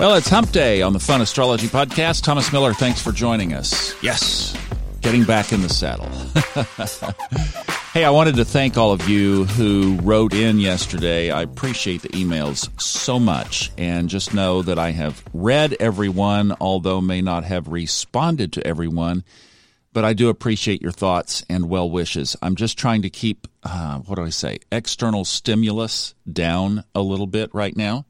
Well, it's Hump Day on the Fun Astrology Podcast. Thomas Miller, thanks for joining us. Yes, getting back in the saddle. hey, I wanted to thank all of you who wrote in yesterday. I appreciate the emails so much. And just know that I have read everyone, although may not have responded to everyone. But I do appreciate your thoughts and well wishes. I'm just trying to keep, uh, what do I say, external stimulus down a little bit right now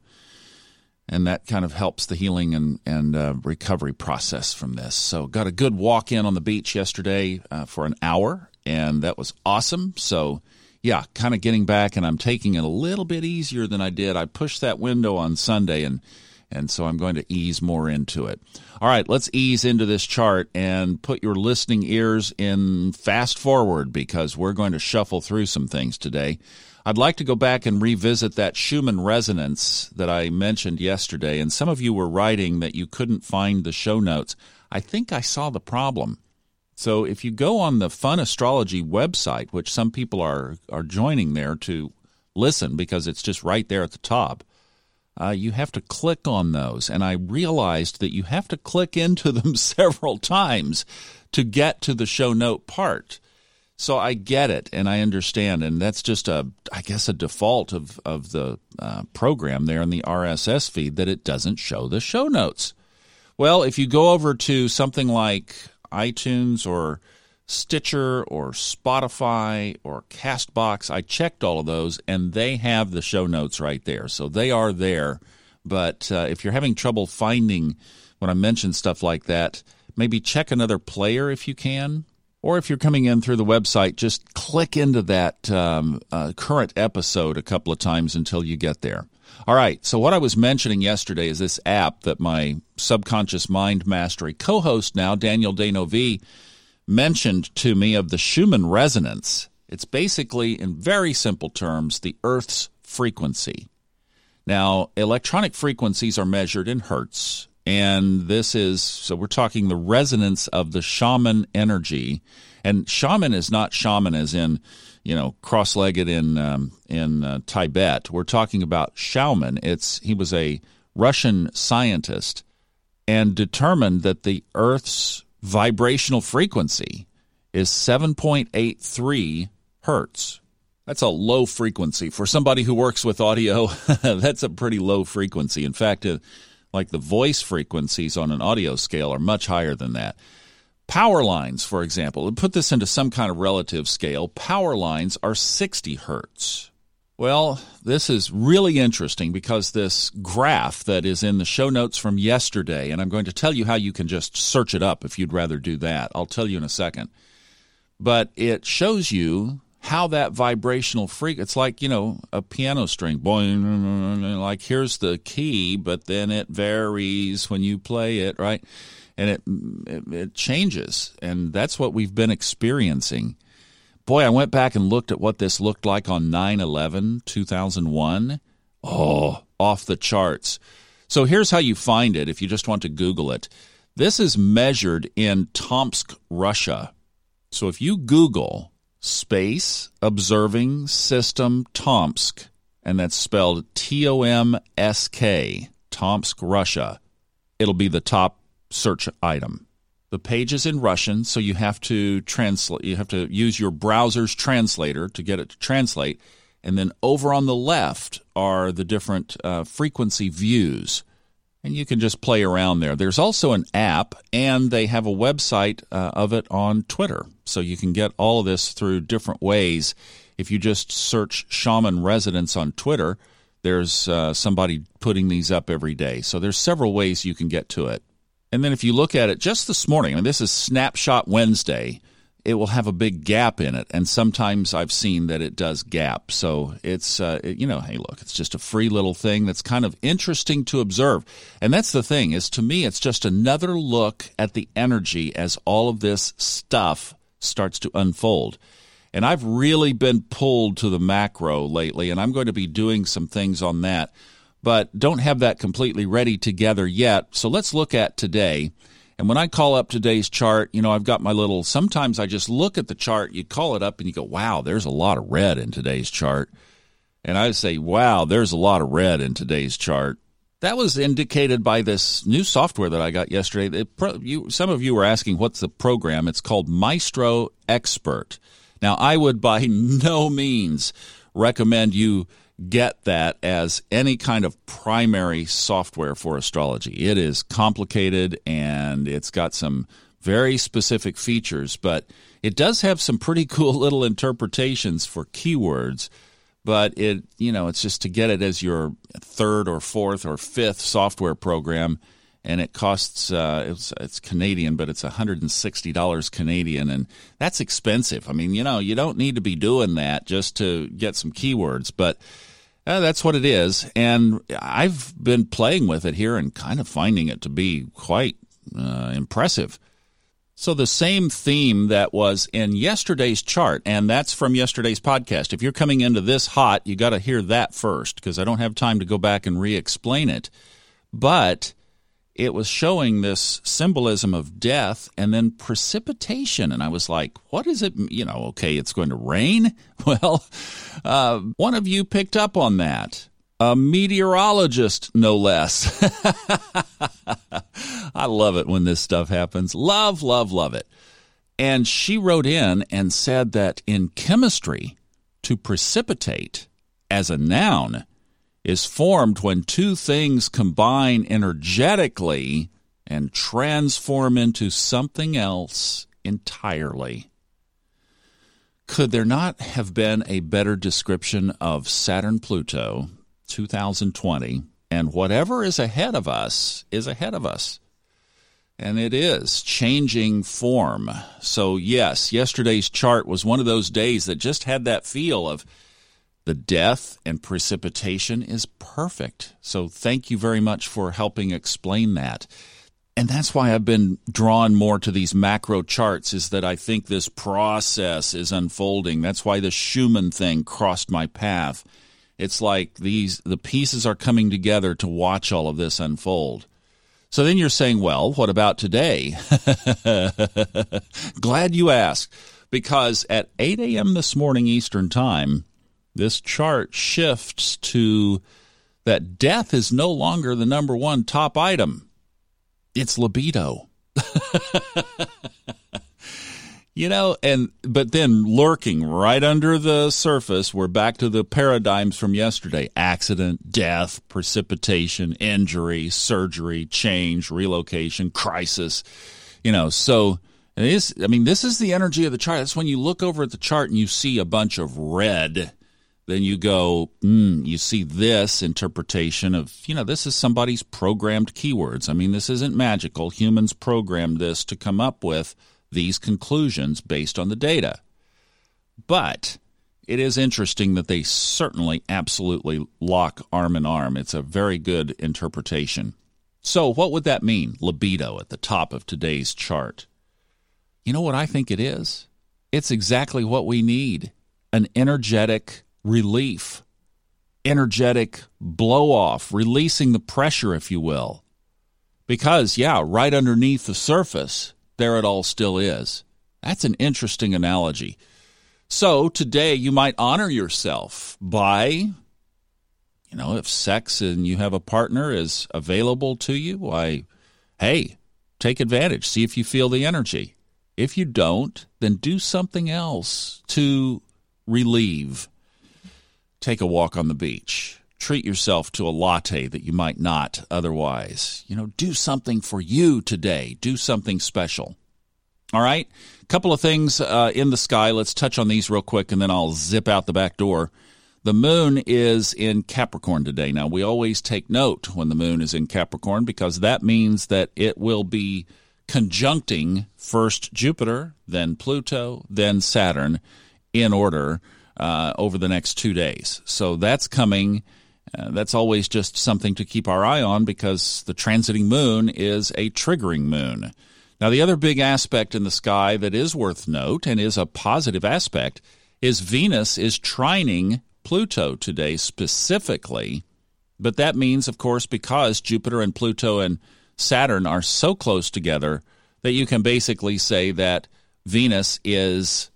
and that kind of helps the healing and and uh, recovery process from this. So, got a good walk in on the beach yesterday uh, for an hour, and that was awesome. So, yeah, kind of getting back, and I'm taking it a little bit easier than I did. I pushed that window on Sunday, and and so I'm going to ease more into it. All right, let's ease into this chart and put your listening ears in fast forward because we're going to shuffle through some things today. I'd like to go back and revisit that Schumann resonance that I mentioned yesterday. And some of you were writing that you couldn't find the show notes. I think I saw the problem. So if you go on the Fun Astrology website, which some people are, are joining there to listen because it's just right there at the top, uh, you have to click on those. And I realized that you have to click into them several times to get to the show note part. So I get it and I understand, and that's just a, I guess, a default of of the uh, program there in the RSS feed that it doesn't show the show notes. Well, if you go over to something like iTunes or Stitcher or Spotify or Castbox, I checked all of those, and they have the show notes right there, so they are there. But uh, if you're having trouble finding when I mention stuff like that, maybe check another player if you can or if you're coming in through the website, just click into that um, uh, current episode a couple of times until you get there. All right, so what I was mentioning yesterday is this app that my subconscious mind mastery co host now, Daniel D'Neuville, mentioned to me of the Schumann resonance. It's basically, in very simple terms, the Earth's frequency. Now, electronic frequencies are measured in hertz, and this is so we're talking the resonance of the Schumann energy. And Schumann is not shaman as in you know cross-legged in um, in uh, Tibet. We're talking about Schumann it's he was a Russian scientist and determined that the earth's vibrational frequency is 7.83 hertz. That's a low frequency. For somebody who works with audio that's a pretty low frequency. In fact uh, like the voice frequencies on an audio scale, are much higher than that. Power lines, for example, to put this into some kind of relative scale, power lines are 60 hertz. Well, this is really interesting because this graph that is in the show notes from yesterday, and I'm going to tell you how you can just search it up if you'd rather do that. I'll tell you in a second. But it shows you how that vibrational freak it's like you know a piano string boing like here's the key but then it varies when you play it right? And it, it it, changes and that's what we've been experiencing. Boy i went back and looked at what this looked like on 9-11 2001 oh off the charts. So here's how you find it if you just want to google it. This is measured in tomsk russia. So if you google Space Observing System Tomsk, and that's spelled T O M S K, Tomsk, Russia. It'll be the top search item. The page is in Russian, so you have to translate. You have to use your browser's translator to get it to translate. And then over on the left are the different uh, frequency views and you can just play around there. There's also an app, and they have a website uh, of it on Twitter. So you can get all of this through different ways. If you just search Schumann Resonance on Twitter, there's uh, somebody putting these up every day. So there's several ways you can get to it. And then if you look at it just this morning, I mean, this is Snapshot Wednesday it will have a big gap in it. And sometimes i've seen that it does gap. So it's uh, it, you know hey look it's just a free little thing that's kind of interesting to observe. And that's the thing is to me it's just another look at the energy as all of this stuff starts to unfold. And i've really been pulled to the macro lately and i'm going to be doing some things on that but don't have that completely ready together yet. So let's look at today and when I call up today's chart, you know, I've got my little, sometimes I just look at the chart, you call it up and you go, wow, there's a lot of red in today's chart. And I say, wow, there's a lot of red in today's chart. That was indicated by this new software that I got yesterday. It, you, some of you were asking what's the program. It's called Maestro Expert. Now, I would by no means recommend you get that as any kind of primary software for astrology. It is complicated and it's got some very specific features, but it does have some pretty cool little interpretations for keywords but it you know it's just to get it as your third or fourth or fifth software program and it costs uh, it's, it's Canadian, but it's $160 Canadian, and that's expensive. I mean, you know, you don't need to be doing that just to get some keywords, but uh, that's what it is. And I've been playing with it here and kind of finding it to be quite uh, impressive. So, the same theme that was in yesterday's chart, and that's from yesterday's podcast. If you're coming into this hot, you got to hear that first because I don't have time to go back and re explain it. But it was showing this symbolism of death and then precipitation. And I was like, what is it? You know, okay, it's going to rain. Well, uh, one of you picked up on that a meteorologist, no less. I love it when this stuff happens. Love, love, love it. And she wrote in and said that in chemistry, to precipitate as a noun is formed when two things combine energetically and transform into something else entirely. Could there not have been a better description of Saturn Pluto 2020, and whatever is ahead of us is ahead of us. And it is changing form. So, yes, yesterday's chart was one of those days that just had that feel of the death and precipitation is perfect. So, thank you very much for helping explain that. And that's why I've been drawn more to these macro charts, is that I think this process is unfolding. That's why the Schumann thing crossed my path it's like these the pieces are coming together to watch all of this unfold. So then you're saying, well, what about today? Glad you asked, because at 8 a.m. this morning Eastern Time, this chart shifts to that death is no longer the number one top item. It's libido. You know, and but then lurking right under the surface, we're back to the paradigms from yesterday accident, death, precipitation, injury, surgery, change, relocation, crisis. You know, so it is, I mean, this is the energy of the chart. That's when you look over at the chart and you see a bunch of red. Then you go, mm, you see this interpretation of, you know, this is somebody's programmed keywords. I mean, this isn't magical. Humans programmed this to come up with these conclusions based on the data. But it is interesting that they certainly absolutely lock arm in arm. It's a very good interpretation. So, what would that mean? Libido at the top of today's chart. You know what I think it is? It's exactly what we need an energetic relief, energetic blow off, releasing the pressure, if you will. Because, yeah, right underneath the surface, there it all still is. That's an interesting analogy. So today you might honor yourself by, you know, if sex and you have a partner is available to you, why, hey, take advantage. See if you feel the energy. If you don't, then do something else to relieve. Take a walk on the beach. Treat yourself to a latte that you might not otherwise. You know, do something for you today. Do something special. All right. A couple of things uh, in the sky. Let's touch on these real quick and then I'll zip out the back door. The moon is in Capricorn today. Now, we always take note when the moon is in Capricorn because that means that it will be conjuncting first Jupiter, then Pluto, then Saturn in order uh, over the next two days. So that's coming uh, that's always just something to keep our eye on because the transiting moon is a triggering moon. Now, the other big aspect in the sky that is worth note and is a positive aspect is Venus is trining Pluto today specifically. But that means, of course, because Jupiter and Pluto and Saturn are so close together that you can basically say that Venus is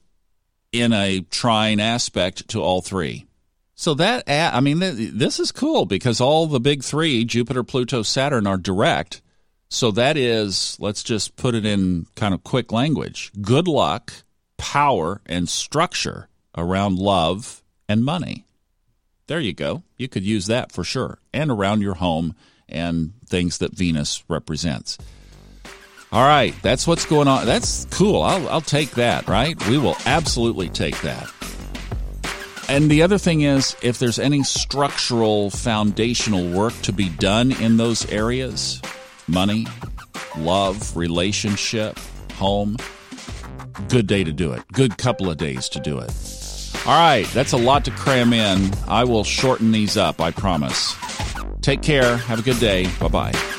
in a trine aspect to all three. So that, I mean, this is cool because all the big three, Jupiter, Pluto, Saturn, are direct. So that is, let's just put it in kind of quick language good luck, power, and structure around love and money. There you go. You could use that for sure. And around your home and things that Venus represents. All right, that's what's going on. That's cool. I'll, I'll take that, right? We will absolutely take that. And the other thing is, if there's any structural, foundational work to be done in those areas money, love, relationship, home good day to do it. Good couple of days to do it. All right, that's a lot to cram in. I will shorten these up, I promise. Take care. Have a good day. Bye bye.